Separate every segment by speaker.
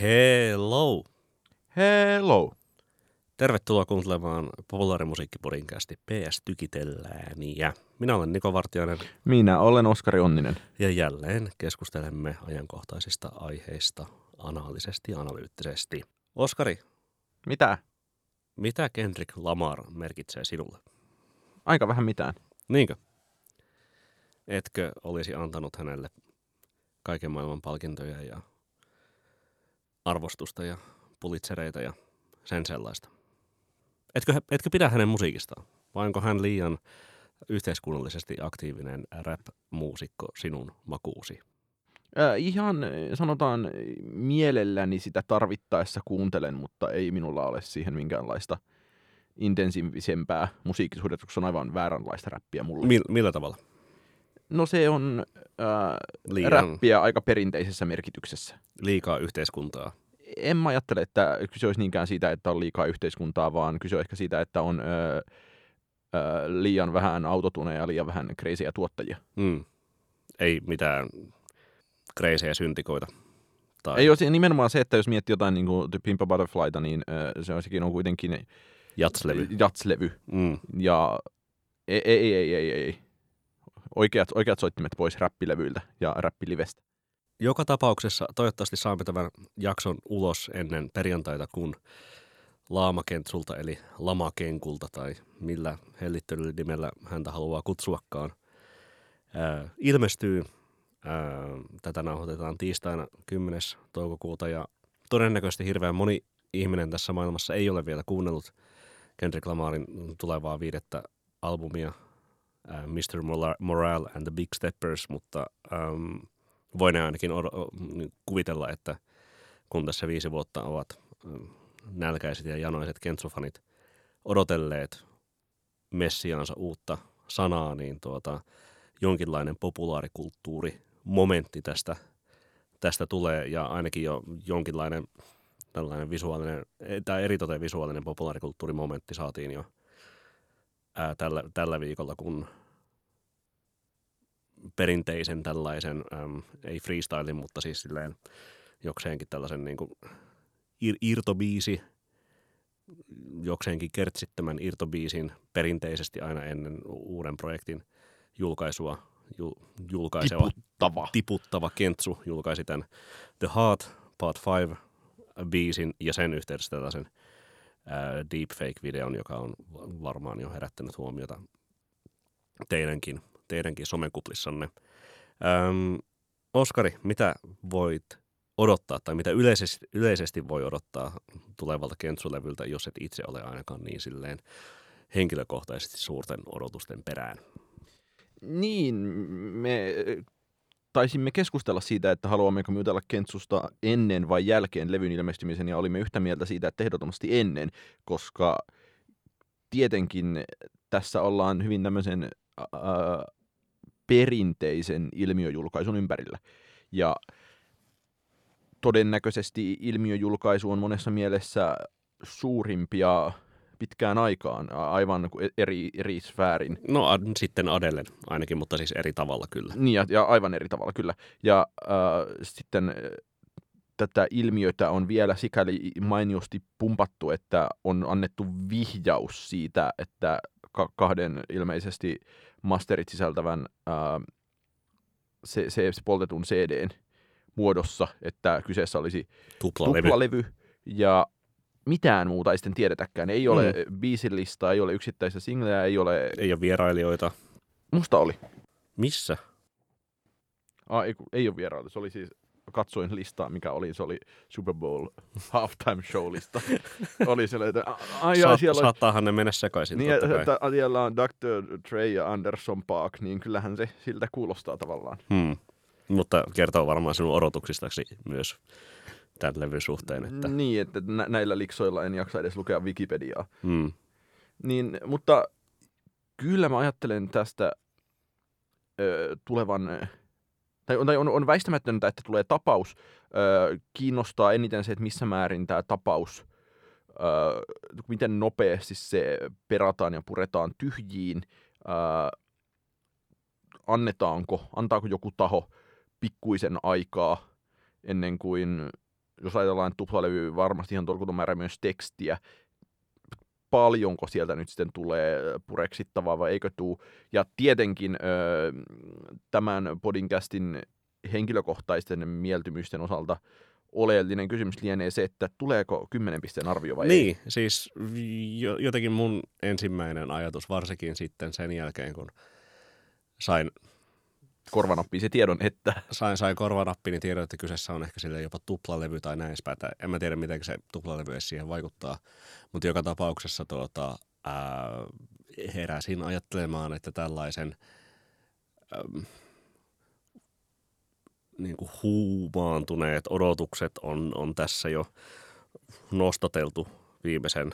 Speaker 1: Hello!
Speaker 2: Hello!
Speaker 1: Tervetuloa kuuntelemaan populaarimusiikkipodcasti PS Tykitellään. Ja minä olen Niko Vartiainen
Speaker 2: Minä olen Oskari Onninen.
Speaker 1: ja jälleen keskustelemme ajankohtaisista aiheista anaalisesti ja analyyttisesti. Oskari,
Speaker 2: Mitä?
Speaker 1: mitä Kendrick Lamar merkitsee sinulle?
Speaker 2: Aika vähän mitään.
Speaker 1: Niinkö? Etkö olisi antanut hänelle kaiken maailman palkintoja ja arvostusta ja pulitsereita ja sen sellaista? Etkö, etkö pidä hänen musiikistaan? Vai onko hän liian yhteiskunnallisesti aktiivinen rap-muusikko sinun makuusi?
Speaker 2: Äh, ihan sanotaan mielelläni sitä tarvittaessa kuuntelen, mutta ei minulla ole siihen minkäänlaista intensiivisempää musiikkisuhdetta, koska se on aivan vääränlaista räppiä mulle.
Speaker 1: Mil, millä tavalla?
Speaker 2: No se on äh,
Speaker 1: Liian
Speaker 2: räppiä aika perinteisessä merkityksessä.
Speaker 1: liikaa yhteiskuntaa.
Speaker 2: En mä ajattele, että kyse olisi niinkään siitä, että on liikaa yhteiskuntaa, vaan kyse on ehkä siitä, että on ö, ö, liian vähän autotuneja ja liian vähän kreisiä tuottajia.
Speaker 1: Mm. Ei mitään kreisejä syntikoita. Tai
Speaker 2: Ei ole nimenomaan se, että jos miettii jotain niin kuin The Pimp a Butterflyta, niin ö, se on sekin on kuitenkin
Speaker 1: jatslevy.
Speaker 2: jatslevy.
Speaker 1: Mm.
Speaker 2: Ja ei, ei, ei, ei, ei. Oikeat, oikeat soittimet pois räppilevyiltä ja räppilivestä.
Speaker 1: Joka tapauksessa toivottavasti saamme tämän jakson ulos ennen perjantaita, kun Laamakentsulta eli Lamakenkulta tai millä hellittelynimellä häntä haluaa kutsuakaan, ää, ilmestyy. Ää, tätä nauhoitetaan tiistaina 10. toukokuuta ja todennäköisesti hirveän moni ihminen tässä maailmassa ei ole vielä kuunnellut Kendrick Lamarin tulevaa viidettä albumia ää, Mr. Morale and the Big Steppers, mutta äm, voin ainakin o- niin kuvitella, että kun tässä viisi vuotta ovat äm, nälkäiset ja janoiset kentsufanit odotelleet messiaansa uutta sanaa, niin tuota, jonkinlainen populaarikulttuuri momentti tästä, tästä tulee ja ainakin jo jonkinlainen tällainen visuaalinen, tai eritoten visuaalinen populaarikulttuurimomentti saatiin jo ää, tällä, tällä viikolla, kun perinteisen tällaisen, äm, ei freestylin, mutta siis silleen jokseenkin tällaisen niin kuin ir- irtobiisi, jokseenkin kertsittömän irtobiisin perinteisesti aina ennen uuden projektin julkaisua ju- julkaiseva
Speaker 2: Tiputtava.
Speaker 1: tiputtava Kentsu julkaisi tämän The Heart Part 5 biisin ja sen yhteydessä tällaisen ää, deepfake-videon, joka on va- varmaan jo herättänyt huomiota teidänkin, teidänkin somekuplissanne. Öm, Oskari, mitä voit odottaa tai mitä yleisesti, yleisesti voi odottaa tulevalta Kentsulevyltä, jos et itse ole ainakaan niin silleen henkilökohtaisesti suurten odotusten perään?
Speaker 2: Niin, me taisimme keskustella siitä, että haluammeko me jutella Kentsusta ennen vai jälkeen levyn ilmestymisen, ja olimme yhtä mieltä siitä, että ehdottomasti ennen, koska tietenkin tässä ollaan hyvin tämmöisen ää, perinteisen ilmiöjulkaisun ympärillä. Ja todennäköisesti ilmiöjulkaisu on monessa mielessä suurimpia pitkään aikaan, aivan kuin eri, eri sfäärin.
Speaker 1: No a- sitten Adelen ainakin, mutta siis eri tavalla kyllä.
Speaker 2: Niin, ja, ja aivan eri tavalla kyllä. Ja äh, sitten tätä ilmiötä on vielä sikäli mainiosti pumpattu, että on annettu vihjaus siitä, että ka- kahden ilmeisesti masterit sisältävän äh, se, se, se poltetun CDn muodossa, että kyseessä olisi
Speaker 1: Tuplalevy.
Speaker 2: tuplalevy ja mitään muuta ei sitten tiedetäkään. Ei ole mm. biisilistaa, ei ole yksittäistä singleä, ei ole...
Speaker 1: Ei ole vierailijoita.
Speaker 2: Musta oli.
Speaker 1: Missä?
Speaker 2: Ah, ei, ei ole vierailtu. Se oli siis, katsoin listaa, mikä oli, se oli Super Bowl halftime show lista. oli siellä, että ai, ai, siellä,
Speaker 1: saattaahan ne mennä sekaisin
Speaker 2: niin, että siellä on Dr. Dre ja Anderson Paak, niin kyllähän se siltä kuulostaa tavallaan.
Speaker 1: Hmm. Mutta kertoo varmaan sinun odotuksistasi myös tämän levyn suhteen. Että,
Speaker 2: Niin, että nä- näillä liksoilla en jaksa edes lukea Wikipediaa.
Speaker 1: hmm.
Speaker 2: Niin, mutta kyllä mä ajattelen tästä ö, tulevan, tai on, on, on väistämätöntä, että tulee tapaus. Ö, kiinnostaa eniten se, että missä määrin tämä tapaus, ö, miten nopeasti se perataan ja puretaan tyhjiin. Ö, annetaanko, antaako joku taho pikkuisen aikaa ennen kuin jos ajatellaan tuplalevy, varmasti ihan tolkuton määrä myös tekstiä, paljonko sieltä nyt sitten tulee pureksittavaa vai eikö tuu. Ja tietenkin ö, tämän podcastin henkilökohtaisten mieltymysten osalta oleellinen kysymys lienee se, että tuleeko 10 pisteen arvio vai
Speaker 1: niin,
Speaker 2: ei.
Speaker 1: siis jotenkin mun ensimmäinen ajatus, varsinkin sitten sen jälkeen, kun sain
Speaker 2: korvanappiin se tiedon, että...
Speaker 1: Sain, sain korvanappiin, niin tiedon, että kyseessä on ehkä sille jopa tuplalevy tai näin edespäin. En mä tiedä, miten se tuplalevy edes siihen vaikuttaa. Mutta joka tapauksessa tuota, ää, heräsin ajattelemaan, että tällaisen ää, niin kuin huumaantuneet odotukset on, on tässä jo nostateltu viimeisen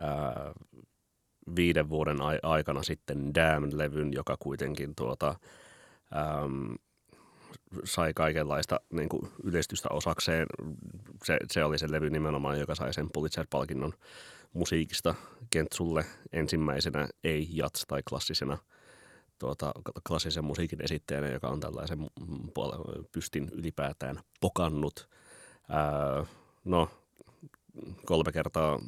Speaker 1: ää, viiden vuoden aikana sitten Damn-levyn, joka kuitenkin tuota, äm, sai kaikenlaista niin kuin yleistystä osakseen. Se, se oli se levy nimenomaan, joka sai sen Pulitzer-palkinnon musiikista Kentsulle ensimmäisenä ei-jats tai klassisena tuota, klassisen musiikin esittäjänä, joka on tällaisen pystin ylipäätään pokannut. Ää, no, kolme kertaa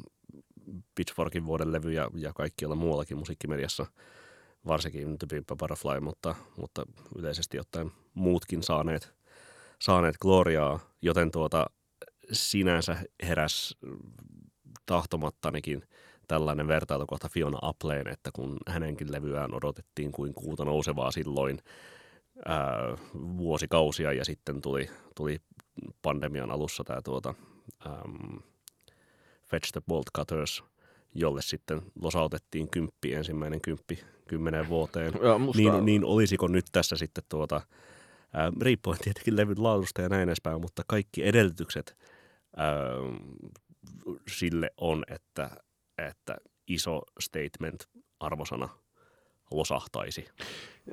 Speaker 1: Pitchforkin vuoden levy ja, ja kaikkialla muuallakin musiikkimediassa – varsinkin The Pimp Butterfly, mutta, mutta yleisesti ottaen muutkin saaneet, saaneet gloriaa, joten tuota, sinänsä heräs tahtomattanikin tällainen vertailukohta Fiona Appleen, että kun hänenkin levyään odotettiin kuin kuuta nousevaa silloin ää, vuosikausia ja sitten tuli, tuli pandemian alussa tämä tuota, äm, Fetch the Bolt Cutters, jolle sitten losautettiin kymppi, ensimmäinen kymppi kymmeneen vuoteen. Ja, niin, niin olisiko nyt tässä sitten tuota, ää, riippuen tietenkin levyn laadusta ja näin edespäin, mutta kaikki edellytykset ää, sille on, että, että iso statement arvosana losahtaisi.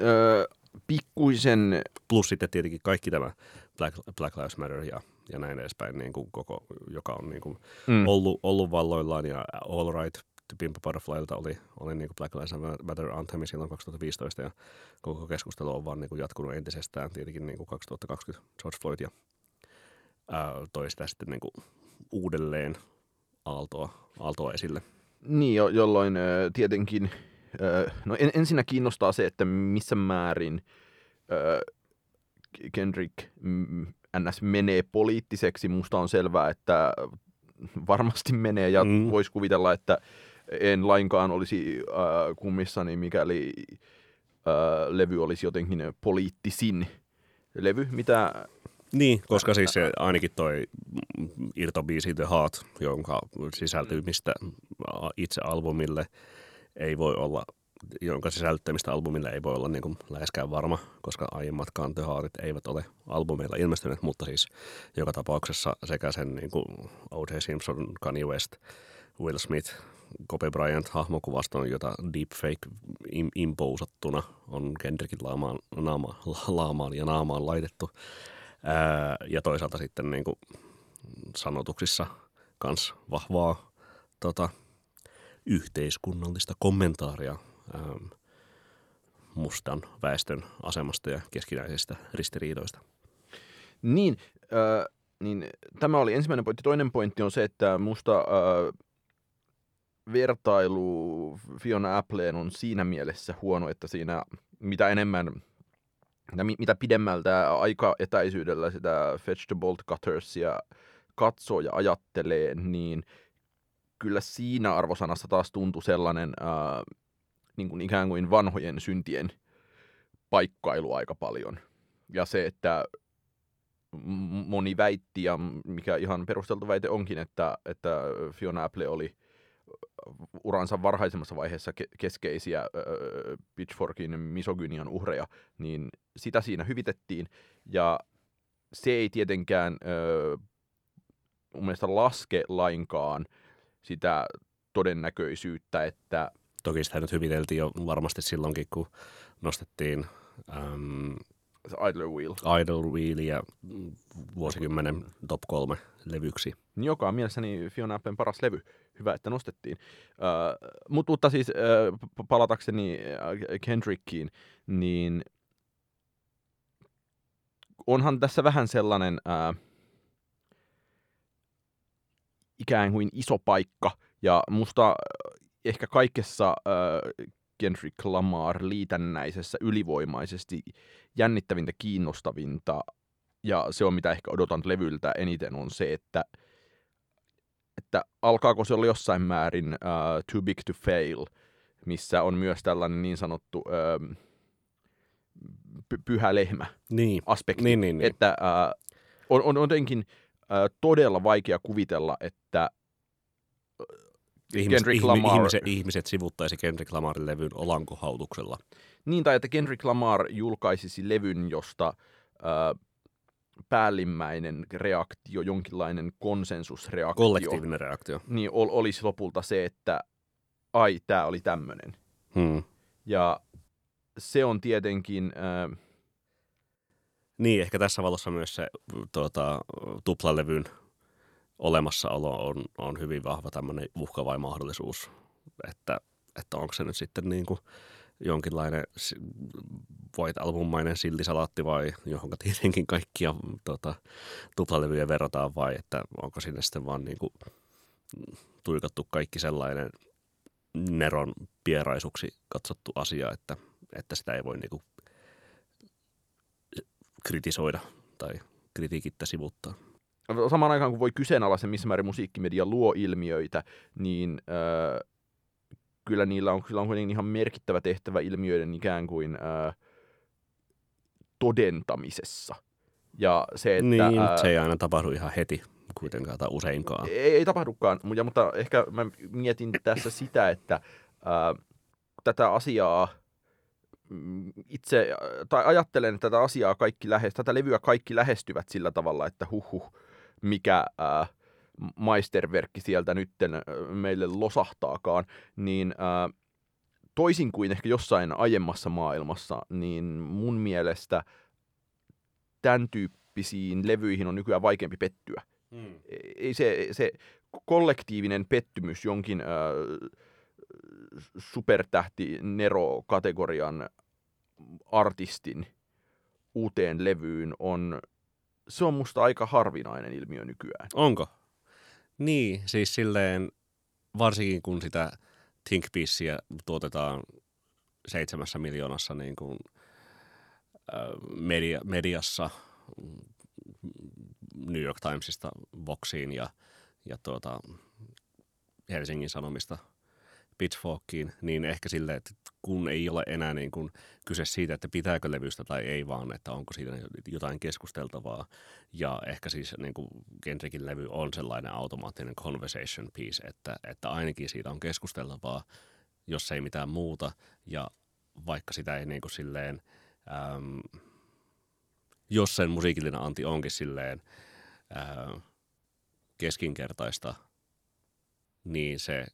Speaker 2: Öö, pikkuisen...
Speaker 1: Plus sitten tietenkin kaikki tämä Black, Black Lives Matter ja, ja näin edespäin, niin kuin koko, joka on niin kuin mm. ollut, ollut valloillaan ja All Right Pimp Butterflylta oli, oli niin kuin Black Lives Matter Anthem silloin 2015 ja koko keskustelu on vaan niin kuin jatkunut entisestään tietenkin niin kuin 2020 George Floyd ja ää, toi sitä sitten niin kuin uudelleen aaltoa, aaltoa esille.
Speaker 2: Niin, jo, jolloin äh, tietenkin, äh, no en, ensinnä kiinnostaa se, että missä määrin äh, Kendrick mm, NS menee poliittiseksi. Musta on selvää, että varmasti menee ja mm. voisi kuvitella, että en lainkaan olisi äh, kummissani, mikäli äh, levy olisi jotenkin poliittisin levy, mitä...
Speaker 1: Niin, koska siis se, ainakin toi irtobiisi The Heart, jonka sisältymistä itse albumille ei voi olla jonka sisällyttämistä albumille ei voi olla niin kuin läheskään varma, koska aiemmatkaan The Heartit eivät ole albumeilla ilmestyneet, mutta siis joka tapauksessa sekä sen niin kuin O.J. Simpson, Kanye West, Will Smith, Kobe Bryant hahmokuvaston, jota deepfake impousattuna on Kendrickin laamaan, naama, laamaan ja naamaan laitettu. Ää, ja toisaalta sitten niin kuin sanotuksissa kans vahvaa tota, yhteiskunnallista kommentaaria ää, mustan väestön asemasta ja keskinäisistä ristiriidoista.
Speaker 2: Niin, äh, niin, tämä oli ensimmäinen pointti. Toinen pointti on se, että musta äh, vertailu Fiona Appleen on siinä mielessä huono, että siinä mitä enemmän, mitä pidemmältä aika etäisyydellä sitä Fetch the Bolt Cuttersia katsoo ja ajattelee, niin kyllä siinä arvosanassa taas tuntui sellainen ää, niin kuin ikään kuin vanhojen syntien paikkailu aika paljon. Ja se, että moni väitti, ja mikä ihan perusteltu väite onkin, että, että Fiona Apple oli uransa varhaisemmassa vaiheessa ke- keskeisiä öö, Pitchforkin misogynian uhreja, niin sitä siinä hyvitettiin. Ja se ei tietenkään öö, mun mielestä laske lainkaan sitä todennäköisyyttä, että...
Speaker 1: Toki sitä nyt hyviteltiin jo varmasti silloinkin, kun nostettiin äm,
Speaker 2: Idler Wheel.
Speaker 1: Idle Wheel ja vuosikymmenen top kolme levyksi.
Speaker 2: Joka on mielestäni Fiona Applen paras levy. Hyvä, että nostettiin. Uh, mutta siis uh, palatakseni Kendrickiin, niin onhan tässä vähän sellainen uh, ikään kuin iso paikka. Ja musta ehkä kaikessa äh, Kendrick Lamar liitännäisessä ylivoimaisesti jännittävintä, kiinnostavinta ja se on mitä ehkä odotan levyltä eniten on se, että, että alkaako se olla jossain määrin uh, Too Big to Fail, missä on myös tällainen niin sanottu uh, pyhä lehmä
Speaker 1: niin.
Speaker 2: aspekti,
Speaker 1: niin, niin, niin.
Speaker 2: että uh, on, on jotenkin uh, todella vaikea kuvitella, että
Speaker 1: Ihmis, Kendrick Lamar... ihmiset, ihmiset sivuttaisi Kendrick Lamarin levyn olankohautuksella.
Speaker 2: Niin, tai että Kendrick Lamar julkaisisi levyn, josta uh, päällimmäinen reaktio, jonkinlainen konsensusreaktio.
Speaker 1: Kollektiivinen reaktio.
Speaker 2: Niin ol, olisi lopulta se, että ai, tämä oli tämmöinen.
Speaker 1: Hmm.
Speaker 2: Ja se on tietenkin... Äh,
Speaker 1: niin, ehkä tässä valossa myös se tuota, tuplalevyn olemassaolo on, on hyvin vahva tämmöinen uhka vai mahdollisuus, että, että onko se nyt sitten niin kuin jonkinlainen White Album-mainen sillisalaatti vai johonka tietenkin kaikkia tota, tuplalevyjä verrataan vai että onko sinne sitten vaan niin kuin tuikattu kaikki sellainen neron pieraisuksi katsottu asia, että, että sitä ei voi niin kuin kritisoida tai kritiikittä sivuttaa.
Speaker 2: Samaan aikaan kun voi kyseenalaisen, missä määrin musiikkimedia luo ilmiöitä, niin äh, kyllä niillä on, kyllä on kuitenkin ihan merkittävä tehtävä ilmiöiden ikään kuin ää, todentamisessa. Ja se, että,
Speaker 1: niin, ää, se ei aina tapahdu ihan heti kuitenkaan tai useinkaan.
Speaker 2: Ei, ei tapahdukaan, mutta, mutta ehkä mä mietin tässä sitä, että ää, tätä asiaa mm, itse, tai ajattelen, että tätä asiaa kaikki lähes, tätä levyä kaikki lähestyvät sillä tavalla, että huhhuh, mikä ää, maisterverkki sieltä nytten meille losahtaakaan, niin ää, toisin kuin ehkä jossain aiemmassa maailmassa, niin mun mielestä tämän tyyppisiin levyihin on nykyään vaikeampi pettyä. Hmm. Ei se, se kollektiivinen pettymys jonkin ää, supertähti Nero-kategorian artistin uuteen levyyn on, se on musta aika harvinainen ilmiö nykyään.
Speaker 1: Onko? Niin, siis silleen, varsinkin kun sitä Think Piecea tuotetaan seitsemässä miljoonassa niin kuin, media, mediassa New York Timesista Voxiin ja, ja tuota, Helsingin Sanomista – Pitchforkiin, niin ehkä silleen, että kun ei ole enää niin kuin kyse siitä, että pitääkö levystä tai ei, vaan että onko siinä jotain keskusteltavaa. Ja ehkä siis niin kuin Kendrickin levy on sellainen automaattinen conversation piece, että, että ainakin siitä on keskusteltavaa, jos ei mitään muuta. Ja vaikka sitä ei niin kuin silleen, äm, jos sen musiikillinen anti onkin silleen ää, keskinkertaista, niin se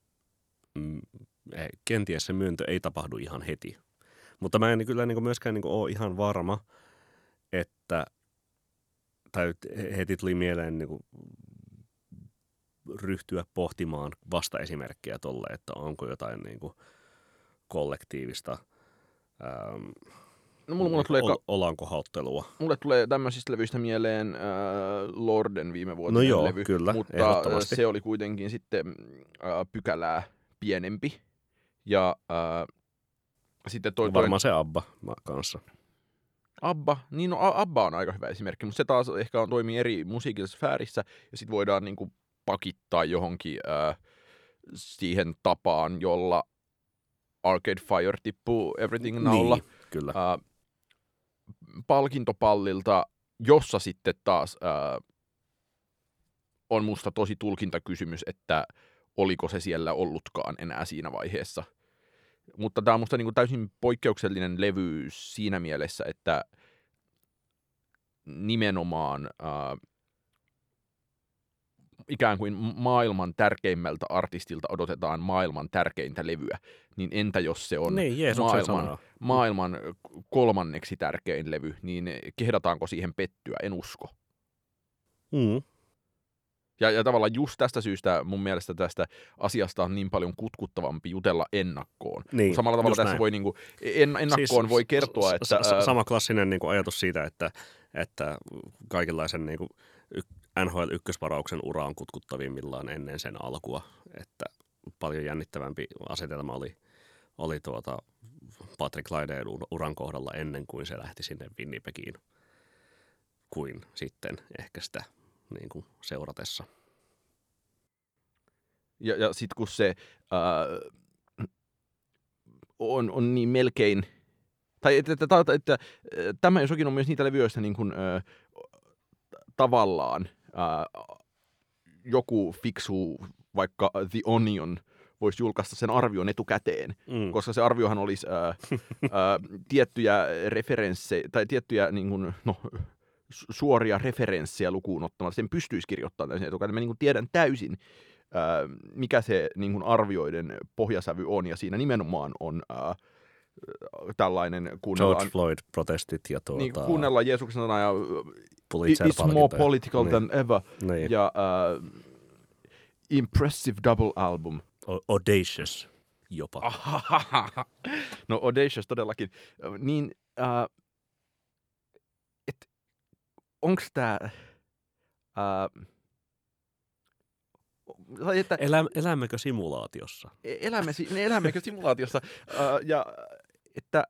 Speaker 1: kenties se myöntö ei tapahdu ihan heti. Mutta mä en kyllä niin myöskään niin ole ihan varma, että, tai heti tuli mieleen niin ryhtyä pohtimaan vasta esimerkkejä tolle, että onko jotain niin kollektiivista ähm,
Speaker 2: No, mulla, mulla tulee
Speaker 1: ol, olankohauttelua.
Speaker 2: Mulle tulee tämmöisistä levyistä mieleen äh, Lorden viime vuotinen
Speaker 1: no joo,
Speaker 2: levy,
Speaker 1: kyllä,
Speaker 2: mutta se oli kuitenkin sitten äh, pykälää pienempi. Ja äh, sitten toi,
Speaker 1: Varmaan toi... se Abba kanssa.
Speaker 2: Abba, niin no Abba on aika hyvä esimerkki, mutta se taas ehkä on, toimii eri musiikillisessa sfäärissä ja sitten voidaan niinku pakittaa johonkin äh, siihen tapaan, jolla Arcade Fire tippuu Everything Nowlla.
Speaker 1: Niin, kyllä.
Speaker 2: Äh, palkintopallilta, jossa sitten taas äh, on musta tosi tulkintakysymys, että oliko se siellä ollutkaan enää siinä vaiheessa. Mutta tämä on musta niin kuin täysin poikkeuksellinen levy siinä mielessä, että nimenomaan äh, ikään kuin maailman tärkeimmältä artistilta odotetaan maailman tärkeintä levyä, niin entä jos se on
Speaker 1: niin, Jeesus
Speaker 2: maailman, maailman kolmanneksi tärkein levy, niin kehdataanko siihen pettyä? En usko.
Speaker 1: Mm.
Speaker 2: Ja, ja tavallaan just tästä syystä mun mielestä tästä asiasta on niin paljon kutkuttavampi jutella ennakkoon.
Speaker 1: Niin,
Speaker 2: Samalla tavalla tässä näin. voi niinku, en, ennakkoon siis, voi kertoa, että...
Speaker 1: S- sama klassinen niinku ajatus siitä, että, että kaikenlaisen niinku NHL ykkösvarauksen ura on kutkuttavimmillaan ennen sen alkua, että paljon jännittävämpi asetelma oli, oli tuota Patrick Laineen uran kohdalla ennen kuin se lähti sinne Winnipegiin kuin sitten ehkä sitä niin kuin seuratessa.
Speaker 2: Ja, ja sitten kun se ää, on, on niin melkein, tai että, että, että, että tämä jokin on myös niitä levyistä niin kuin, ää, tavallaan ää, joku fiksu, vaikka The Onion, voisi julkaista sen arvion etukäteen, mm. koska se arviohan olisi ää, ää, tiettyjä referenssejä, tai tiettyjä niin kuin, no, suoria referenssejä lukuun ottamatta. Sen pystyisi kirjoittamaan sen etukäteen. Mä niin kuin tiedän täysin, ää, mikä se niin kuin arvioiden pohjasävy on, ja siinä nimenomaan on ää, tällainen...
Speaker 1: George Floyd-protestit ja tuota...
Speaker 2: Niin, kuunnellaan Jeesuksen sanaa ja It's more political niin. than ever. Niin. Ja uh, impressive double album.
Speaker 1: O- audacious jopa.
Speaker 2: no audacious todellakin. Niin, onks tää... Uh,
Speaker 1: että, Elä, elämmekö simulaatiossa?
Speaker 2: E, elämme, elämmekö simulaatiossa? uh, ja että,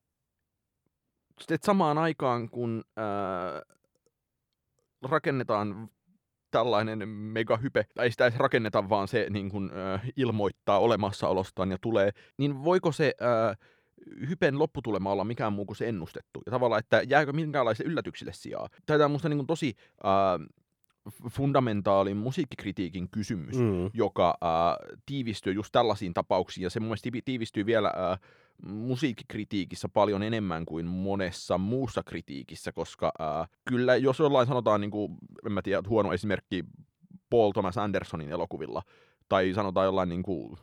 Speaker 2: että samaan aikaan, kun uh, rakennetaan tällainen megahype, tai sitä ei rakenneta, vaan se niin kuin, uh, ilmoittaa olemassaolostaan ja tulee, niin voiko se uh, hypen lopputulema olla mikään muu kuin se ennustettu? Ja tavallaan, että jääkö minkäänlaisille yllätyksille sijaa? Tämä on minusta niin kuin tosi... Uh, fundamentaalin musiikkikritiikin kysymys, mm. joka äh, tiivistyy just tällaisiin tapauksiin, ja se mun mielestä tiivistyy vielä äh, musiikkikritiikissä paljon enemmän kuin monessa muussa kritiikissä, koska äh, kyllä jos jollain sanotaan, niin kuin, en mä tiedä, huono esimerkki Paul Thomas Andersonin elokuvilla, tai sanotaan jollain niin kuin,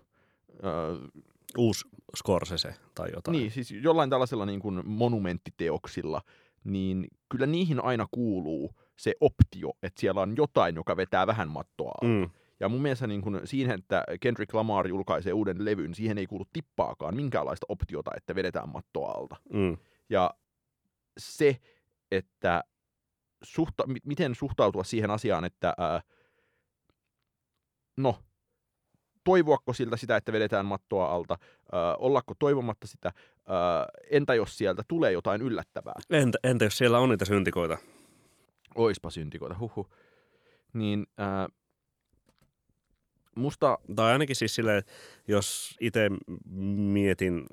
Speaker 1: äh, Uusi Scorsese tai jotain.
Speaker 2: Niin, siis jollain tällaisella niin kuin monumenttiteoksilla, niin kyllä niihin aina kuuluu se optio, että siellä on jotain, joka vetää vähän mattoa Mm. Ja mun mielestä niin kun siihen, että Kendrick Lamar julkaisee uuden levyn, siihen ei kuulu tippaakaan minkäänlaista optiota, että vedetään mattoa alta. Mm. Ja se, että suhta, miten suhtautua siihen asiaan, että ää, no, toivoako siltä sitä, että vedetään mattoa alta, ää, ollako toivomatta sitä, ää, entä jos sieltä tulee jotain yllättävää?
Speaker 1: Entä, entä jos siellä on niitä syntikoita?
Speaker 2: Oispa syntikoita, huhu. Niin ää, musta...
Speaker 1: Tai ainakin siis silleen, jos itse mietin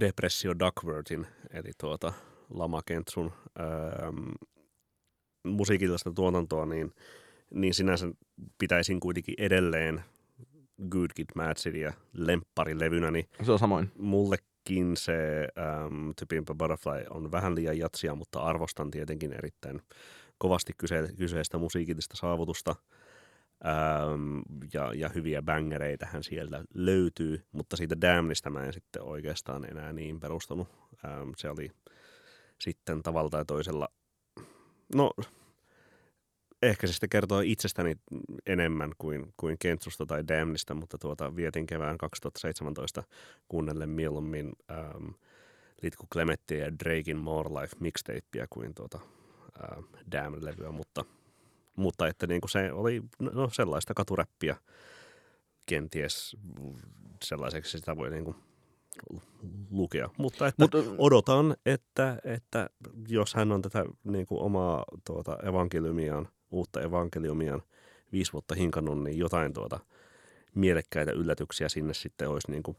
Speaker 1: Depressio Duckworthin, eli tuota Lama Kentsun ähm, musiikillista tuotantoa, niin, niin sinänsä pitäisin kuitenkin edelleen Good Kid Mad Cityä lempparilevynä. Niin
Speaker 2: se on samoin.
Speaker 1: Mullekin se um, To Pimp Butterfly on vähän liian jatsia, mutta arvostan tietenkin erittäin kovasti kyse, kyseistä musiikillista saavutusta. Ähm, ja, ja hyviä hän sieltä löytyy, mutta siitä Damnista mä en sitten oikeastaan enää niin perustunut. Ähm, se oli sitten tavalla tai toisella, no ehkä se sitten kertoo itsestäni enemmän kuin, kuin Kentsusta tai Damnista, mutta tuota, vietin kevään 2017 kuunnellen mieluummin ähm, Litku Clementtiä ja Drakein More Life mixtapeä kuin tuota, äh, Damn-levyä, mutta, mutta että niin kuin se oli no, sellaista katuräppiä kenties sellaiseksi sitä voi niin kuin lukea. Mutta että Mut, odotan, että, että jos hän on tätä niin kuin omaa tuota, evankeliumiaan, uutta evankeliumiaan viisi vuotta hinkannut, niin jotain tuota mielekkäitä yllätyksiä sinne sitten olisi niin kuin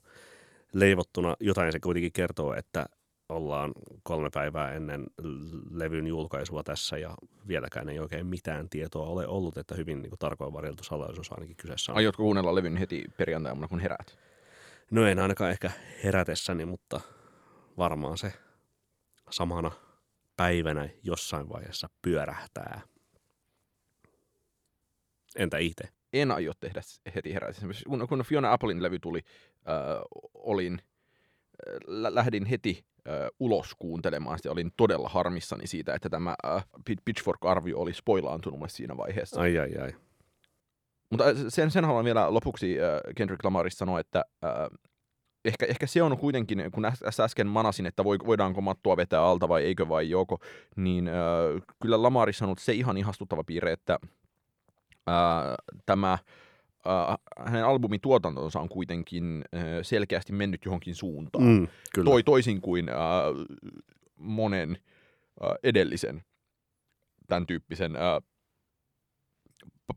Speaker 1: leivottuna. Jotain se kuitenkin kertoo, että ollaan kolme päivää ennen levyn julkaisua tässä ja vieläkään ei oikein mitään tietoa ole ollut, että hyvin niin kuin, tarkoin varjeltu salaisuus ainakin kyseessä on.
Speaker 2: Aiotko kuunnella levyn heti perjantaina, kun heräät?
Speaker 1: No en ainakaan ehkä herätessäni, mutta varmaan se samana päivänä jossain vaiheessa pyörähtää. Entä itse?
Speaker 2: En aio tehdä heti herätessä. Kun Fiona Applein levy tuli, äh, olin, äh, lähdin heti äh, ulos kuuntelemaan sitä. Olin todella harmissani siitä, että tämä äh, Pitchfork-arvio oli spoilaantunut siinä vaiheessa.
Speaker 1: Ai ai ai.
Speaker 2: Mutta sen, sen haluan vielä lopuksi äh, Kendrick Lamarista sanoa, että, äh, ehkä, ehkä se on kuitenkin, kun äs- äsken manasin, että voidaanko mattoa vetää alta vai eikö vai joko, niin äh, kyllä Lamarissa on ollut se ihan ihastuttava piirre, että äh, tämä äh, hänen albumin tuotantonsa on kuitenkin äh, selkeästi mennyt johonkin suuntaan.
Speaker 1: Mm, kyllä.
Speaker 2: Toi, toisin kuin äh, monen äh, edellisen tämän tyyppisen äh,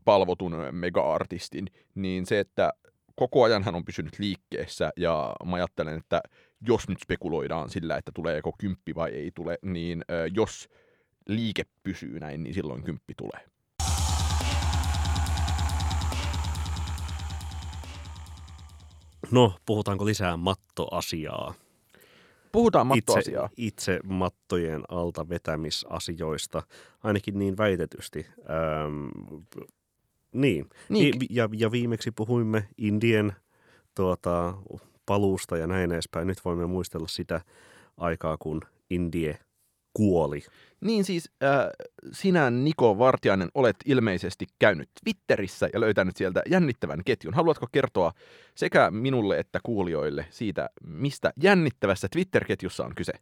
Speaker 2: palvotun mega-artistin, niin se, että koko ajan hän on pysynyt liikkeessä ja mä ajattelen, että jos nyt spekuloidaan sillä, että tulee joko kymppi vai ei tule, niin jos liike pysyy näin, niin silloin kymppi tulee.
Speaker 1: No, puhutaanko lisää mattoasiaa?
Speaker 2: Puhutaan
Speaker 1: Itse,
Speaker 2: mattoasiaa.
Speaker 1: itse mattojen alta vetämisasioista, ainakin niin väitetysti. Öm, niin,
Speaker 2: Niin,
Speaker 1: ja, ja viimeksi puhuimme Indien tuota, paluusta ja näin edespäin. Nyt voimme muistella sitä aikaa, kun Indie kuoli.
Speaker 2: Niin siis äh, sinä, Niko Vartiainen, olet ilmeisesti käynyt Twitterissä ja löytänyt sieltä jännittävän ketjun. Haluatko kertoa sekä minulle että kuulijoille siitä, mistä jännittävässä Twitter-ketjussa on kyse?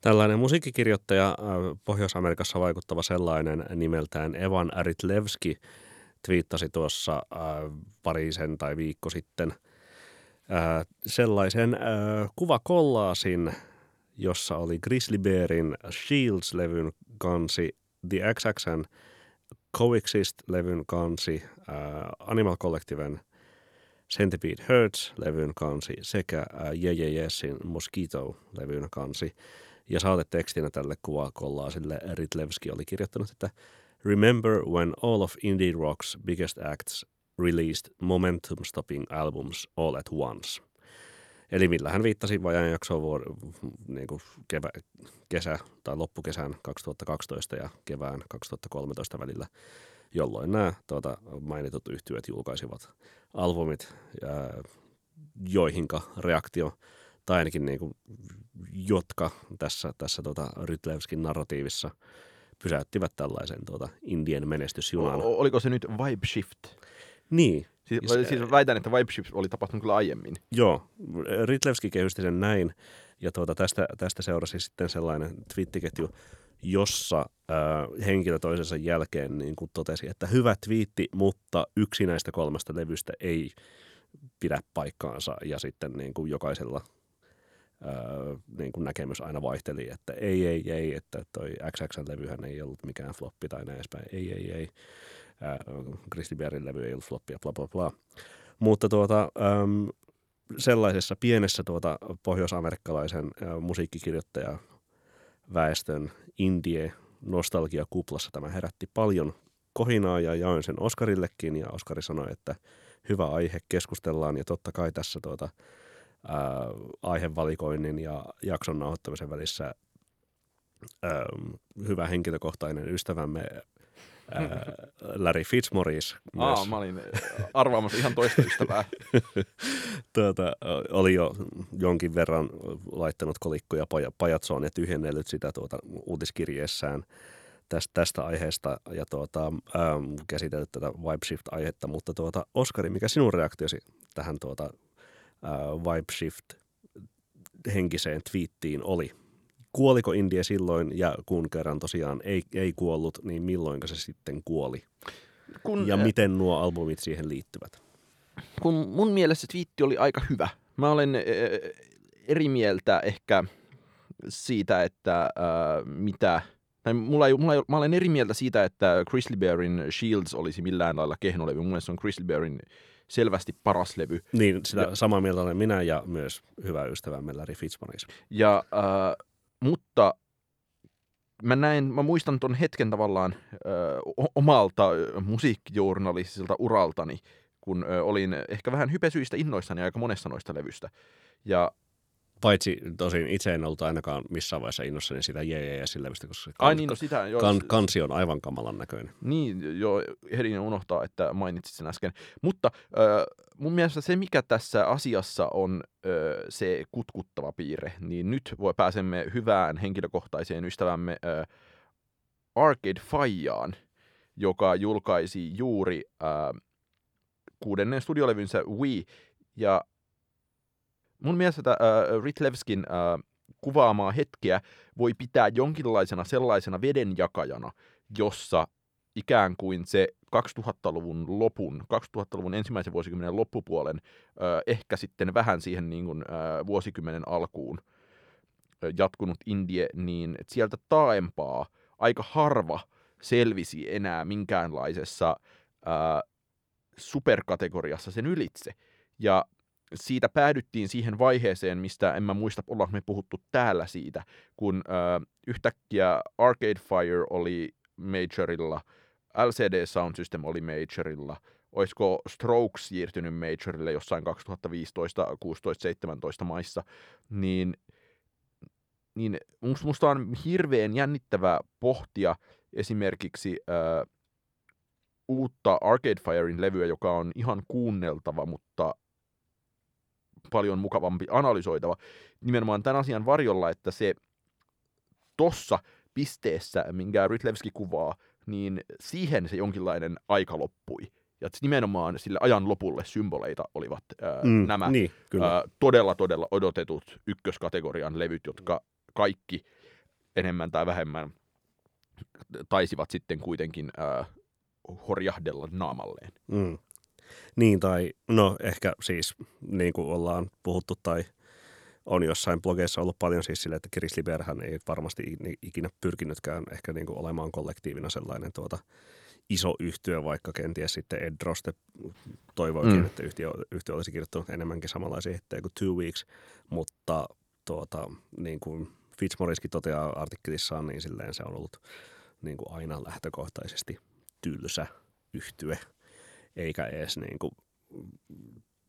Speaker 1: Tällainen musiikkikirjoittaja, äh, Pohjois-Amerikassa vaikuttava sellainen nimeltään Evan Aritlevski, twiittasi tuossa äh, parisen tai viikko sitten äh, sellaisen äh, kuvakollaasin, jossa oli Grizzly Bearin Shields-levyn kansi, The XXn Coexist-levyn kansi, Animal Collectiven Centipede Hurts-levyn kansi sekä Yeah Yesin Mosquito-levyn kansi. Ja saatetekstinä tälle kuvakollaasille Ritlevski oli kirjoittanut, että Remember when all of indie rock's biggest acts released momentum-stopping albums all at once. Eli millä hän viittasi vajaan jaksoon vuor- niin kuin kevä, kesä tai loppukesän 2012 ja kevään 2013 välillä, jolloin nämä tuota, mainitut yhtyöt julkaisivat albumit, ää, joihinka reaktio, tai ainakin niin kuin, jotka tässä, tässä tota Rytlevskin narratiivissa pysäyttivät tällaisen tuota, Indien menestysjunan.
Speaker 2: O- oliko se nyt Vibe Shift?
Speaker 1: Niin,
Speaker 2: Siis,
Speaker 1: Siis,
Speaker 2: siis väitän, että Vibe Shift oli tapahtunut kyllä aiemmin.
Speaker 1: Joo, Ritlevski kehysti sen näin, ja tuota, tästä, tästä seurasi sitten sellainen twittiketju, jossa äh, henkilö toisensa jälkeen niin kuin totesi, että hyvä twiitti, mutta yksi näistä kolmesta levystä ei pidä paikkaansa, ja sitten niin kuin jokaisella äh, niin kuin näkemys aina vaihteli, että ei, ei, ei, että toi XX-levyhän ei ollut mikään floppi tai näin edespäin, ei, ei, ei. Äh, Christy Bearin levy ei ollut floppi ja bla bla bla. Mutta tuota, äm, sellaisessa pienessä tuota pohjoisamerikkalaisen ä, musiikkikirjoittaja väestön indie nostalgiakuplassa tämä herätti paljon kohinaa ja jaoin sen Oskarillekin ja Oskari sanoi, että hyvä aihe, keskustellaan ja totta kai tässä tuota, ää, aihevalikoinnin ja jakson nauhoittamisen välissä ää, hyvä henkilökohtainen ystävämme ää, Larry Fitzmaurice myös
Speaker 2: Aa, mä olin arvaamassa ihan toista ystävää.
Speaker 1: tuota, oli jo jonkin verran laittanut kolikkoja paja- pajatsoon ja tyhjennellyt sitä tuota, uutiskirjeessään tästä, tästä aiheesta ja tuota, ähm, käsitellyt tätä Vibe Shift-aihetta. Mutta tuota, Oskari, mikä sinun reaktiosi tähän tuota, äh, Vibe Shift henkiseen twiittiin oli? Kuoliko India silloin ja kun kerran tosiaan ei, ei kuollut, niin milloin se sitten kuoli?
Speaker 2: Kun,
Speaker 1: Ja miten nuo albumit siihen liittyvät?
Speaker 2: kun mun mielestä twiitti oli aika hyvä. Mä olen äh, eri mieltä ehkä siitä, että äh, mitä... Tai mulla ei, mulla ei, mä olen eri mieltä siitä, että Grizzly Bearin Shields olisi millään lailla kehnolevy. Mun mielestä se on Grizzly Bearin selvästi paras levy.
Speaker 1: Niin, sitä
Speaker 2: Ja-
Speaker 1: samaa mieltä olen minä ja myös hyvä ystävämme Larry Fitzmaurice.
Speaker 2: Ja, äh, mutta mä näin, mä muistan ton hetken tavallaan äh, omalta äh, musiikkijournalistiselta uraltani, kun äh, olin ehkä vähän hypesyistä innoissani aika monesta noista levystä. Ja
Speaker 1: Paitsi tosin itse en ollut ainakaan missään vaiheessa innossani sitä JJS levystä, koska se
Speaker 2: ai niin, no sitä jo,
Speaker 1: kan, kansi on aivan kamalan näköinen.
Speaker 2: Niin, jo ehdin unohtaa, että mainitsit sen äsken. Mutta äh, mun mielestä se, mikä tässä asiassa on äh, se kutkuttava piirre, niin nyt voi pääsemme hyvään henkilökohtaiseen ystävämme äh, Arcade Fajaan, joka julkaisi juuri äh, kuudennen studiolevynsä Wii. Ja mun mielestä tätä äh, Ritlevskin äh, kuvaamaa hetkeä voi pitää jonkinlaisena sellaisena vedenjakajana, jossa ikään kuin se 2000-luvun lopun, 2000-luvun ensimmäisen vuosikymmenen loppupuolen, äh, ehkä sitten vähän siihen niin kuin, äh, vuosikymmenen alkuun äh, jatkunut indie, niin sieltä taaempaa aika harva selvisi enää minkäänlaisessa ää, superkategoriassa sen ylitse. Ja siitä päädyttiin siihen vaiheeseen, mistä en mä muista, ollaanko me puhuttu täällä siitä, kun ää, yhtäkkiä Arcade Fire oli Majorilla, LCD Sound System oli Majorilla, olisiko Strokes siirtynyt Majorille jossain 2015, 16, 17 maissa, niin, niin musta on hirveän jännittävää pohtia esimerkiksi ää, uutta Arcade Firein levyä, joka on ihan kuunneltava, mutta paljon mukavampi analysoitava. Nimenomaan tämän asian varjolla, että se tossa pisteessä, minkä Rytlevski kuvaa, niin siihen se jonkinlainen aika loppui. Ja nimenomaan sille ajan lopulle symboleita olivat ää, mm, nämä niin, kyllä. Ää, todella, todella odotetut ykköskategorian levyt, jotka kaikki enemmän tai vähemmän taisivat sitten kuitenkin ää, horjahdella naamalleen.
Speaker 1: Mm. Niin, tai no ehkä siis niin kuin ollaan puhuttu tai on jossain blogeissa ollut paljon siis sille, että Chris Liberhän ei varmasti ikinä pyrkinytkään ehkä niin kuin olemaan kollektiivina sellainen tuota, iso yhtiö, vaikka kenties sitten Ed Droste toivoikin, mm. että yhtiö, yhtiö olisi kirjoittanut enemmänkin samanlaisia hittejä kuin Two Weeks, mutta tuota, niin kuin Fitzmauricekin toteaa artikkelissaan, niin silleen se on ollut niin kuin aina lähtökohtaisesti tylsä yhtye, eikä edes niin kuin,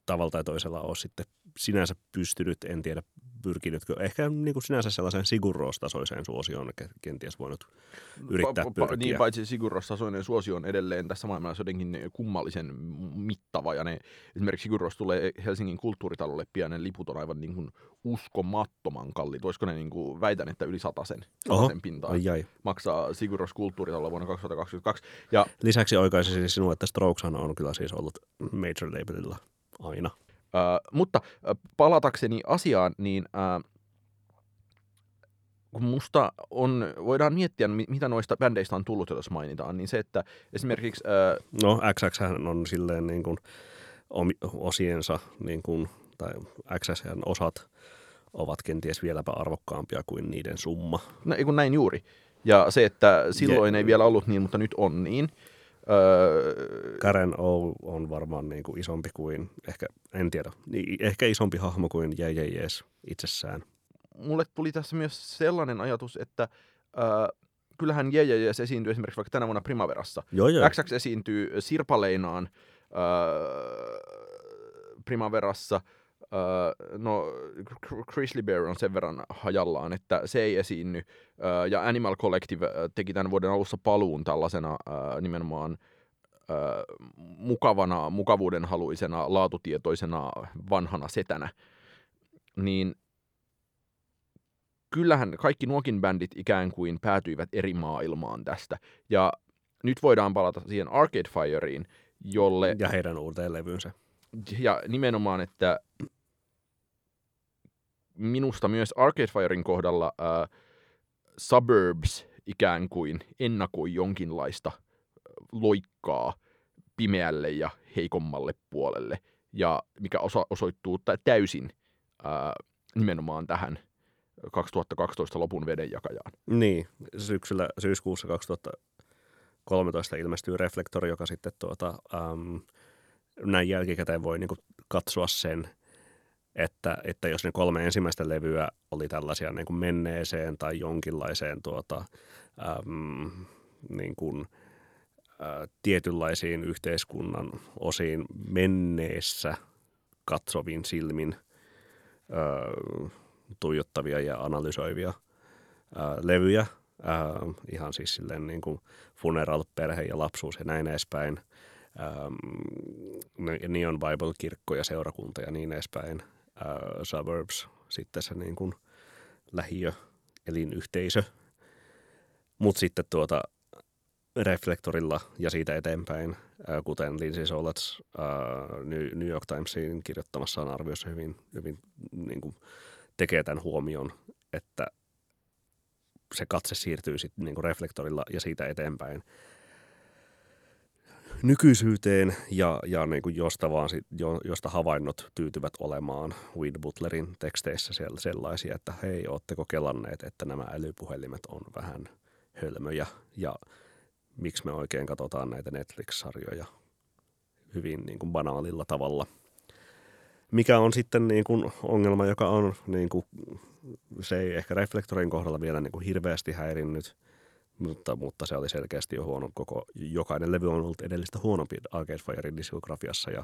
Speaker 1: tavalla tai toisella ole sitten sinänsä pystynyt, en tiedä pyrkinytkö, ehkä niin kuin sinänsä sellaisen Sigurros-tasoiseen suosioon kenties voinut yrittää pa, pa, pyrkiä.
Speaker 2: Niin, paitsi Sigurros-tasoinen suosio on edelleen tässä maailmassa jotenkin kummallisen mittava, ja ne, esimerkiksi Sigurros tulee Helsingin kulttuuritalolle pian, ne liput on aivan niin kuin uskomattoman kalliit. Olisiko ne, niin kuin, väitän, että yli sen, sen pintaa ai, ai. maksaa Sigurros kulttuuritalolla vuonna 2022. Ja,
Speaker 1: Lisäksi oikaisisin sinua, että Strokeshan on kyllä siis ollut major labelilla aina.
Speaker 2: Uh, mutta uh, palatakseni asiaan, niin uh, kun musta on, voidaan miettiä, mitä noista bändeistä on tullut, jos mainitaan, niin se, että esimerkiksi... Uh,
Speaker 1: no, XX on silleen niin kuin osiensa, niin kuin, tai XX osat ovat kenties vieläpä arvokkaampia kuin niiden summa.
Speaker 2: No, kun näin juuri. Ja se, että silloin ja, ei vielä ollut niin, mutta nyt on niin.
Speaker 1: Öö, Karen O on varmaan niin kuin isompi kuin, ehkä, en tiedä, niin ehkä isompi hahmo kuin JJS itsessään.
Speaker 2: Mulle tuli tässä myös sellainen ajatus, että öö, kyllähän JJS esiintyy esimerkiksi vaikka tänä vuonna Primaverassa.
Speaker 1: Joo, joo.
Speaker 2: XX esiintyy Sirpaleinaan öö, Primaverassa – Uh, no, Chris Bear on sen verran hajallaan, että se ei esiinny. Uh, ja Animal Collective teki tämän vuoden alussa paluun tällaisena nimenomaan mukavana, mukavuudenhaluisena, laatutietoisena vanhana setänä. Niin kyllähän kaikki nuokin bändit ikään kuin päätyivät eri maailmaan tästä. Ja nyt voidaan palata siihen Arcade Fireen, jolle...
Speaker 1: Ja heidän uuteen levynsä.
Speaker 2: Ja nimenomaan, että minusta myös Arcade Firein kohdalla äh, Suburbs ikään kuin ennakoi jonkinlaista loikkaa pimeälle ja heikommalle puolelle, ja mikä osa, osoittuu täysin ää, nimenomaan tähän 2012 lopun vedenjakajaan.
Speaker 1: Niin, syksyllä, syyskuussa 2013 ilmestyy Reflektori, joka sitten tuota, äm, näin jälkikäteen voi niin katsoa sen – että, että jos ne kolme ensimmäistä levyä oli tällaisia niin kuin menneeseen tai jonkinlaiseen tuota, äm, niin kuin, ä, tietynlaisiin yhteiskunnan osiin menneessä katsovin silmin ä, tuijottavia ja analysoivia ä, levyjä, ä, ihan siis silleen niin kuin funeral, perhe ja lapsuus ja näin edespäin, ähm, Neon Bible-kirkko ja seurakunta ja niin edespäin – uh, suburbs, sitten se niin kuin lähiö, elinyhteisö. Mutta sitten tuota, reflektorilla ja siitä eteenpäin, kuten Lindsay Solats New York Timesin kirjoittamassaan arviossa hyvin, hyvin niin kuin tekee tämän huomion, että se katse siirtyy sitten niin reflektorilla ja siitä eteenpäin nykyisyyteen ja, ja niin kuin josta, vaan sit, jo, josta havainnot tyytyvät olemaan Wade Butlerin teksteissä siellä sellaisia, että hei, ootteko kelanneet, että nämä älypuhelimet on vähän hölmöjä ja miksi me oikein katsotaan näitä Netflix-sarjoja hyvin niin kuin banaalilla tavalla. Mikä on sitten niin kuin ongelma, joka on, niin kuin, se ei ehkä reflektorin kohdalla vielä niin kuin hirveästi häirinnyt – mutta, mutta se oli selkeästi jo huono koko, jokainen levy on ollut edellistä huonompi Arcade Firein diskografiassa ja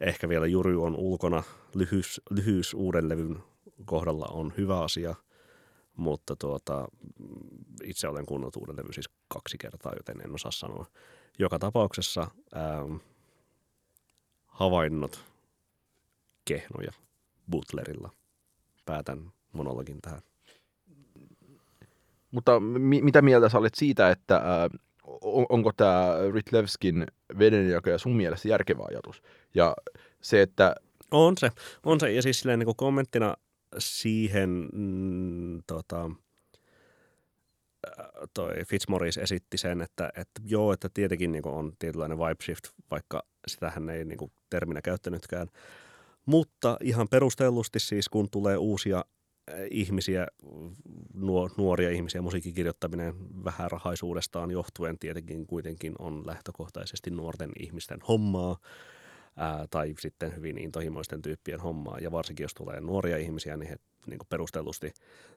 Speaker 1: ehkä vielä Juri on ulkona, lyhyys, lyhyys uuden levyn kohdalla on hyvä asia, mutta tuota, itse olen kuunnellut uuden levyn siis kaksi kertaa, joten en osaa sanoa. Joka tapauksessa ähm, havainnot kehnoja Butlerilla. Päätän monologin tähän.
Speaker 2: Mutta mi- mitä mieltä sä olet siitä, että äh, onko tämä Ritlevskin vedenjakaja sun mielestä järkevä ajatus? Ja se, että...
Speaker 1: On se, on se. Ja siis silleen niin kommenttina siihen mm, tota, toi Fitzmaurice esitti sen, että, että joo, että tietenkin niin on tietynlainen vibe shift, vaikka sitähän ei niin terminä käyttänytkään. Mutta ihan perustellusti siis, kun tulee uusia ihmisiä, nuoria ihmisiä, musiikin kirjoittaminen vähärahaisuudestaan johtuen tietenkin kuitenkin on lähtökohtaisesti nuorten ihmisten hommaa ää, tai sitten hyvin intohimoisten tyyppien hommaa. Ja varsinkin jos tulee nuoria ihmisiä, niin he niin kuin perustellusti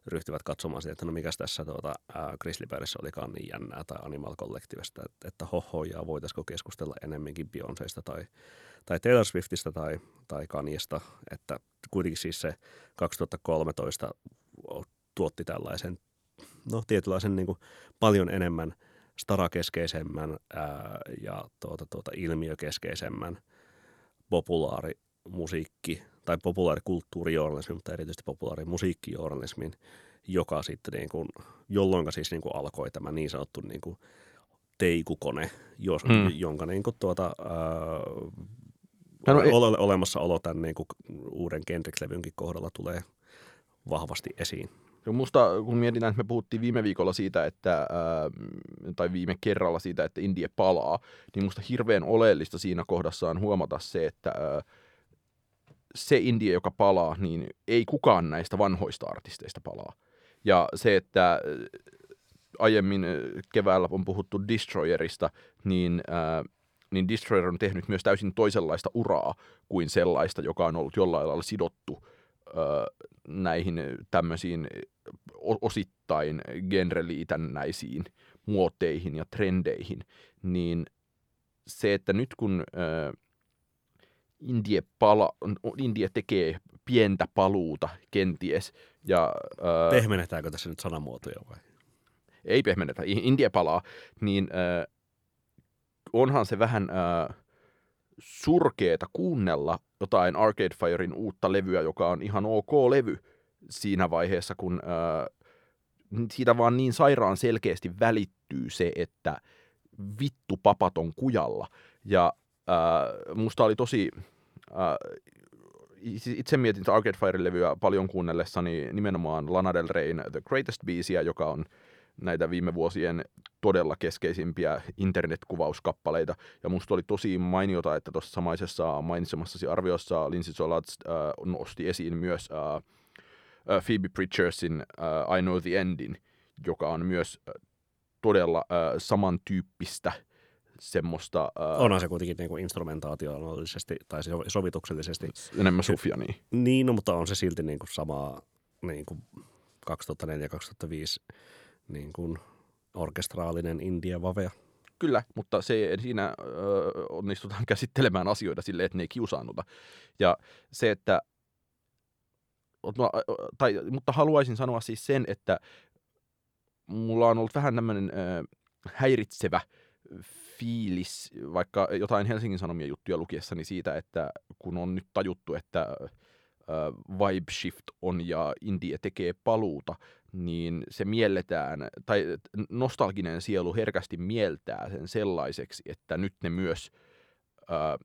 Speaker 1: ryhtyvät katsomaan sitä, että no mikäs tässä tuota, Grizzly Bearissä olikaan niin jännää tai Animal Collectivesta, että, että hoho ja voitaisiko keskustella enemmänkin Beyoncéista tai tai Taylor Swiftistä tai, tai Kaniesta, että kuitenkin siis se 2013 tuotti tällaisen no, tietynlaisen niin kuin paljon enemmän starakeskeisemmän ää, ja tuota, tuota, ilmiökeskeisemmän populaarimusiikki tai populaarikulttuurijournalismin, mutta erityisesti populaarimusiikkijournalismin, joka sitten niin kuin, jolloin siis niin kuin alkoi tämä niin sanottu niin kuin teikukone, jos, hmm. jonka niin kuin, tuota, ää, No, no, ole, olemassaolo tämän niin kuin uuden Kendrick-levynkin kohdalla tulee vahvasti esiin.
Speaker 2: Ja musta, kun mietitään, että me puhuttiin viime viikolla siitä, että, ää, tai viime kerralla siitä, että Indie palaa, niin musta hirveän oleellista siinä kohdassa on huomata se, että ää, se Indie, joka palaa, niin ei kukaan näistä vanhoista artisteista palaa. Ja se, että aiemmin keväällä on puhuttu Destroyerista, niin ää, niin Destroyer on tehnyt myös täysin toisenlaista uraa kuin sellaista, joka on ollut jollain lailla sidottu ö, näihin tämmöisiin osittain genreliitännäisiin muoteihin ja trendeihin, niin se, että nyt kun ö, Indie, pala, Indie tekee pientä paluuta kenties. Ja,
Speaker 1: ö, Pehmennetäänkö tässä nyt sanamuotoja vai?
Speaker 2: Ei pehmennetä. Indie palaa, niin ö, onhan se vähän äh, surkeeta kuunnella jotain Arcade Firein uutta levyä, joka on ihan ok levy siinä vaiheessa, kun äh, siitä vaan niin sairaan selkeästi välittyy se, että vittu papaton kujalla. Ja äh, musta oli tosi... Äh, itse mietin Arcade Fire-levyä paljon kuunnellessani nimenomaan Lana Del Reyn The Greatest Beasia, joka on näitä viime vuosien todella keskeisimpiä internetkuvauskappaleita. Ja musta oli tosi mainiota, että tuossa samaisessa mainitsemassasi arviossa Lindsay Solats äh, nosti esiin myös äh, äh, Phoebe Pritchersin äh, I Know the Endin, joka on myös äh, todella äh, samantyyppistä semmoista...
Speaker 1: Äh, Onhan se kuitenkin niin kuin instrumentaationallisesti tai sovituksellisesti.
Speaker 2: Enemmän sufia, niin.
Speaker 1: Niin, no, mutta on se silti niin kuin samaa niin kuin 2004-2005 niin kuin orkestraalinen India Vavea.
Speaker 2: Kyllä, mutta se, siinä ö, onnistutaan käsittelemään asioita silleen, että ne ei kiusaannuta. Ja se, että tai, mutta haluaisin sanoa siis sen, että mulla on ollut vähän tämmöinen häiritsevä fiilis, vaikka jotain Helsingin Sanomien juttuja lukiessani siitä, että kun on nyt tajuttu, että vibe shift on ja indie tekee paluuta, niin se mielletään, tai nostalginen sielu herkästi mieltää sen sellaiseksi, että nyt ne myös äh,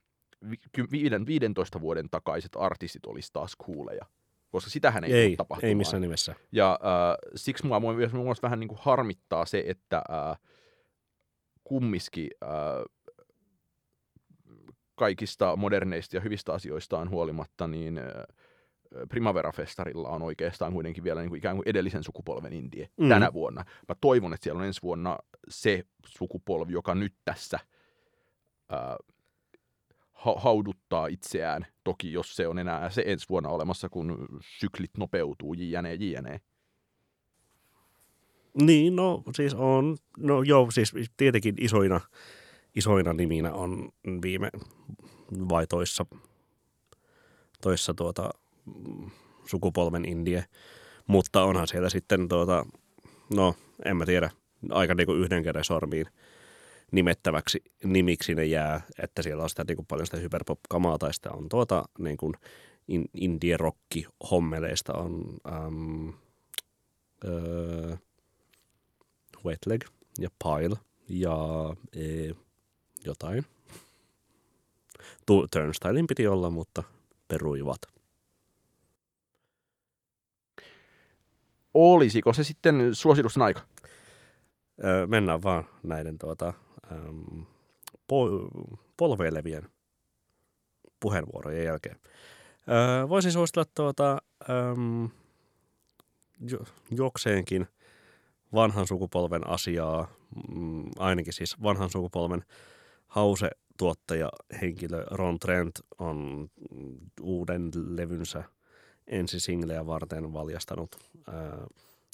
Speaker 2: 15 vuoden takaiset artistit olisi taas kuuleja. Koska sitähän ei,
Speaker 1: ei
Speaker 2: tapahtumaan.
Speaker 1: Ei missään nimessä.
Speaker 2: Ja äh, siksi mua myös, myös vähän niin kuin harmittaa se, että äh, kumminkin äh, kaikista moderneista ja hyvistä asioistaan huolimatta, niin äh, Primavera-festarilla on oikeastaan kuitenkin vielä niin kuin ikään kuin edellisen sukupolven indie mm. tänä vuonna. Mä toivon, että siellä on ensi vuonna se sukupolvi, joka nyt tässä ää, ha- hauduttaa itseään. Toki jos se on enää se ensi vuonna olemassa, kun syklit nopeutuu, jne, jne.
Speaker 1: Niin, no siis on, no joo, siis tietenkin isoina, isoina niminä on viime vai toissa, toissa tuota, sukupolven indie, mutta onhan siellä sitten tuota, no en mä tiedä, aika niinku yhden käden sormiin nimettäväksi nimiksi ne jää, että siellä on sitä niinku paljon sitä hyperpop-kamaa tai sitä on tuota niin kuin indie-rokki hommeleista on äm, öö, Wetleg ja Pile ja e, jotain. Turnstilein piti olla, mutta peruivat.
Speaker 2: olisiko se sitten suositusten aika?
Speaker 1: Öö, mennään vaan näiden tuota, ähm, po- polveilevien puheenvuorojen jälkeen. Öö, voisin suositella tuota, ähm, jo, jokseenkin vanhan sukupolven asiaa, mm, ainakin siis vanhan sukupolven hause-tuottaja henkilö Ron Trent on uuden levynsä – ensisingleä varten valjastanut ää,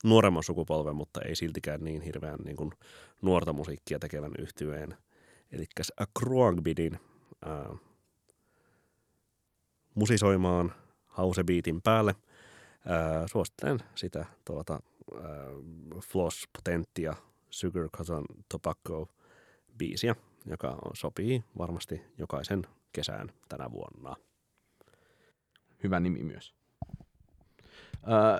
Speaker 1: nuoremman sukupolven, mutta ei siltikään niin hirveän niin kuin, nuorta musiikkia tekevän yhtyeen. Eli Kruangbidin ää, musisoimaan hausebiitin päälle. Ää, suosittelen sitä tuota, ää, Floss Potenttia Sugar Cotton Tobacco biisiä, joka sopii varmasti jokaisen kesään tänä vuonna.
Speaker 2: Hyvä nimi myös.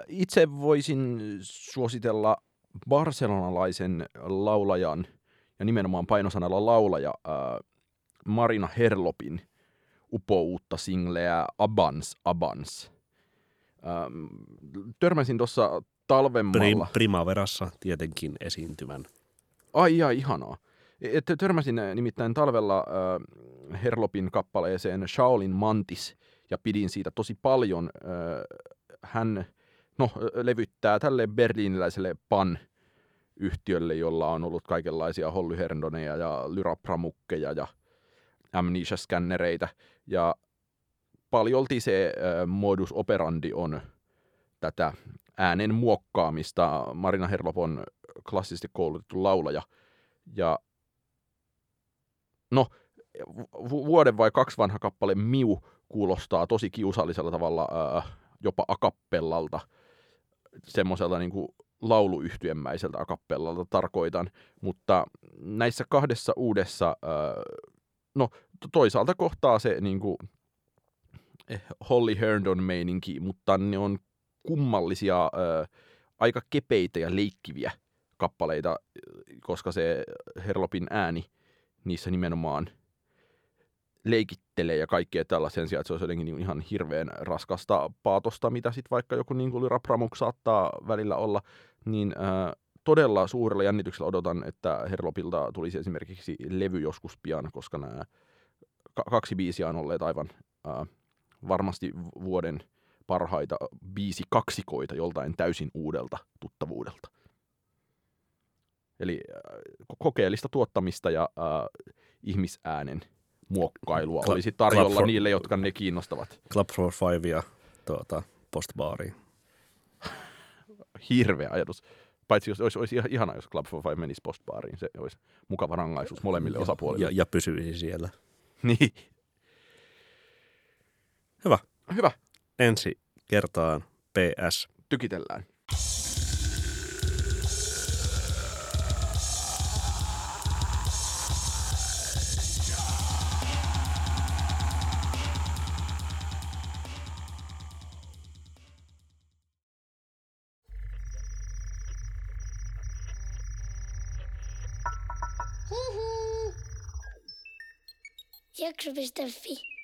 Speaker 2: Itse voisin suositella barcelonalaisen laulajan ja nimenomaan painosanalla laulaja Marina Herlopin upouutta singleä Abans Abans. Törmäsin tuossa talvemmalla.
Speaker 1: Prim- primaverassa tietenkin esiintyvän.
Speaker 2: Ai ja ihanaa. Et törmäsin nimittäin talvella äh, Herlopin kappaleeseen Shaolin Mantis ja pidin siitä tosi paljon. Äh, hän no, levyttää tälle berliiniläiselle PAN yhtiölle, jolla on ollut kaikenlaisia Holly Herdoneja ja Lyrapramukkeja ja amnesia-skännereitä. Ja paljolti se äh, modus operandi on tätä äänen muokkaamista. Marina Herlop on klassisesti koulutettu laulaja. Ja no, vuoden vai kaksi vanha kappale Miu kuulostaa tosi kiusallisella tavalla äh, jopa akappellalta, semmoiselta niin kuin lauluyhtyemmäiseltä akappellalta tarkoitan, mutta näissä kahdessa uudessa, no toisaalta kohtaa se niin kuin, eh, Holly Herndon meininki, mutta ne on kummallisia, aika kepeitä ja leikkiviä kappaleita, koska se Herlopin ääni niissä nimenomaan – leikittelee ja kaikkea tällaisen sijaan, että se olisi jotenkin niin ihan hirveän raskasta paatosta, mitä sitten vaikka joku niin kuin Rapramuk saattaa välillä olla, niin äh, todella suurella jännityksellä odotan, että Herlopilta tulisi esimerkiksi levy joskus pian, koska nämä kaksi biisiä on olleet aivan äh, varmasti vuoden parhaita biisi kaksikoita joltain täysin uudelta tuttavuudelta. Eli äh, kokeellista tuottamista ja äh, ihmisäänen muokkailua Cl- olisi tarjolla for, niille, jotka ne kiinnostavat.
Speaker 1: Club for Five ja tuota, postbaari.
Speaker 2: Hirveä ajatus. Paitsi jos olisi, olisi ihana, jos Club for Five menisi postbaariin. Se olisi mukava rangaisuus molemmille ja, osapuolille.
Speaker 1: Ja, ja pysyisi siellä.
Speaker 2: Niin.
Speaker 1: Hyvä.
Speaker 2: Hyvä
Speaker 1: ensi kertaan. PS.
Speaker 2: Tykitellään.
Speaker 3: Jakso.fi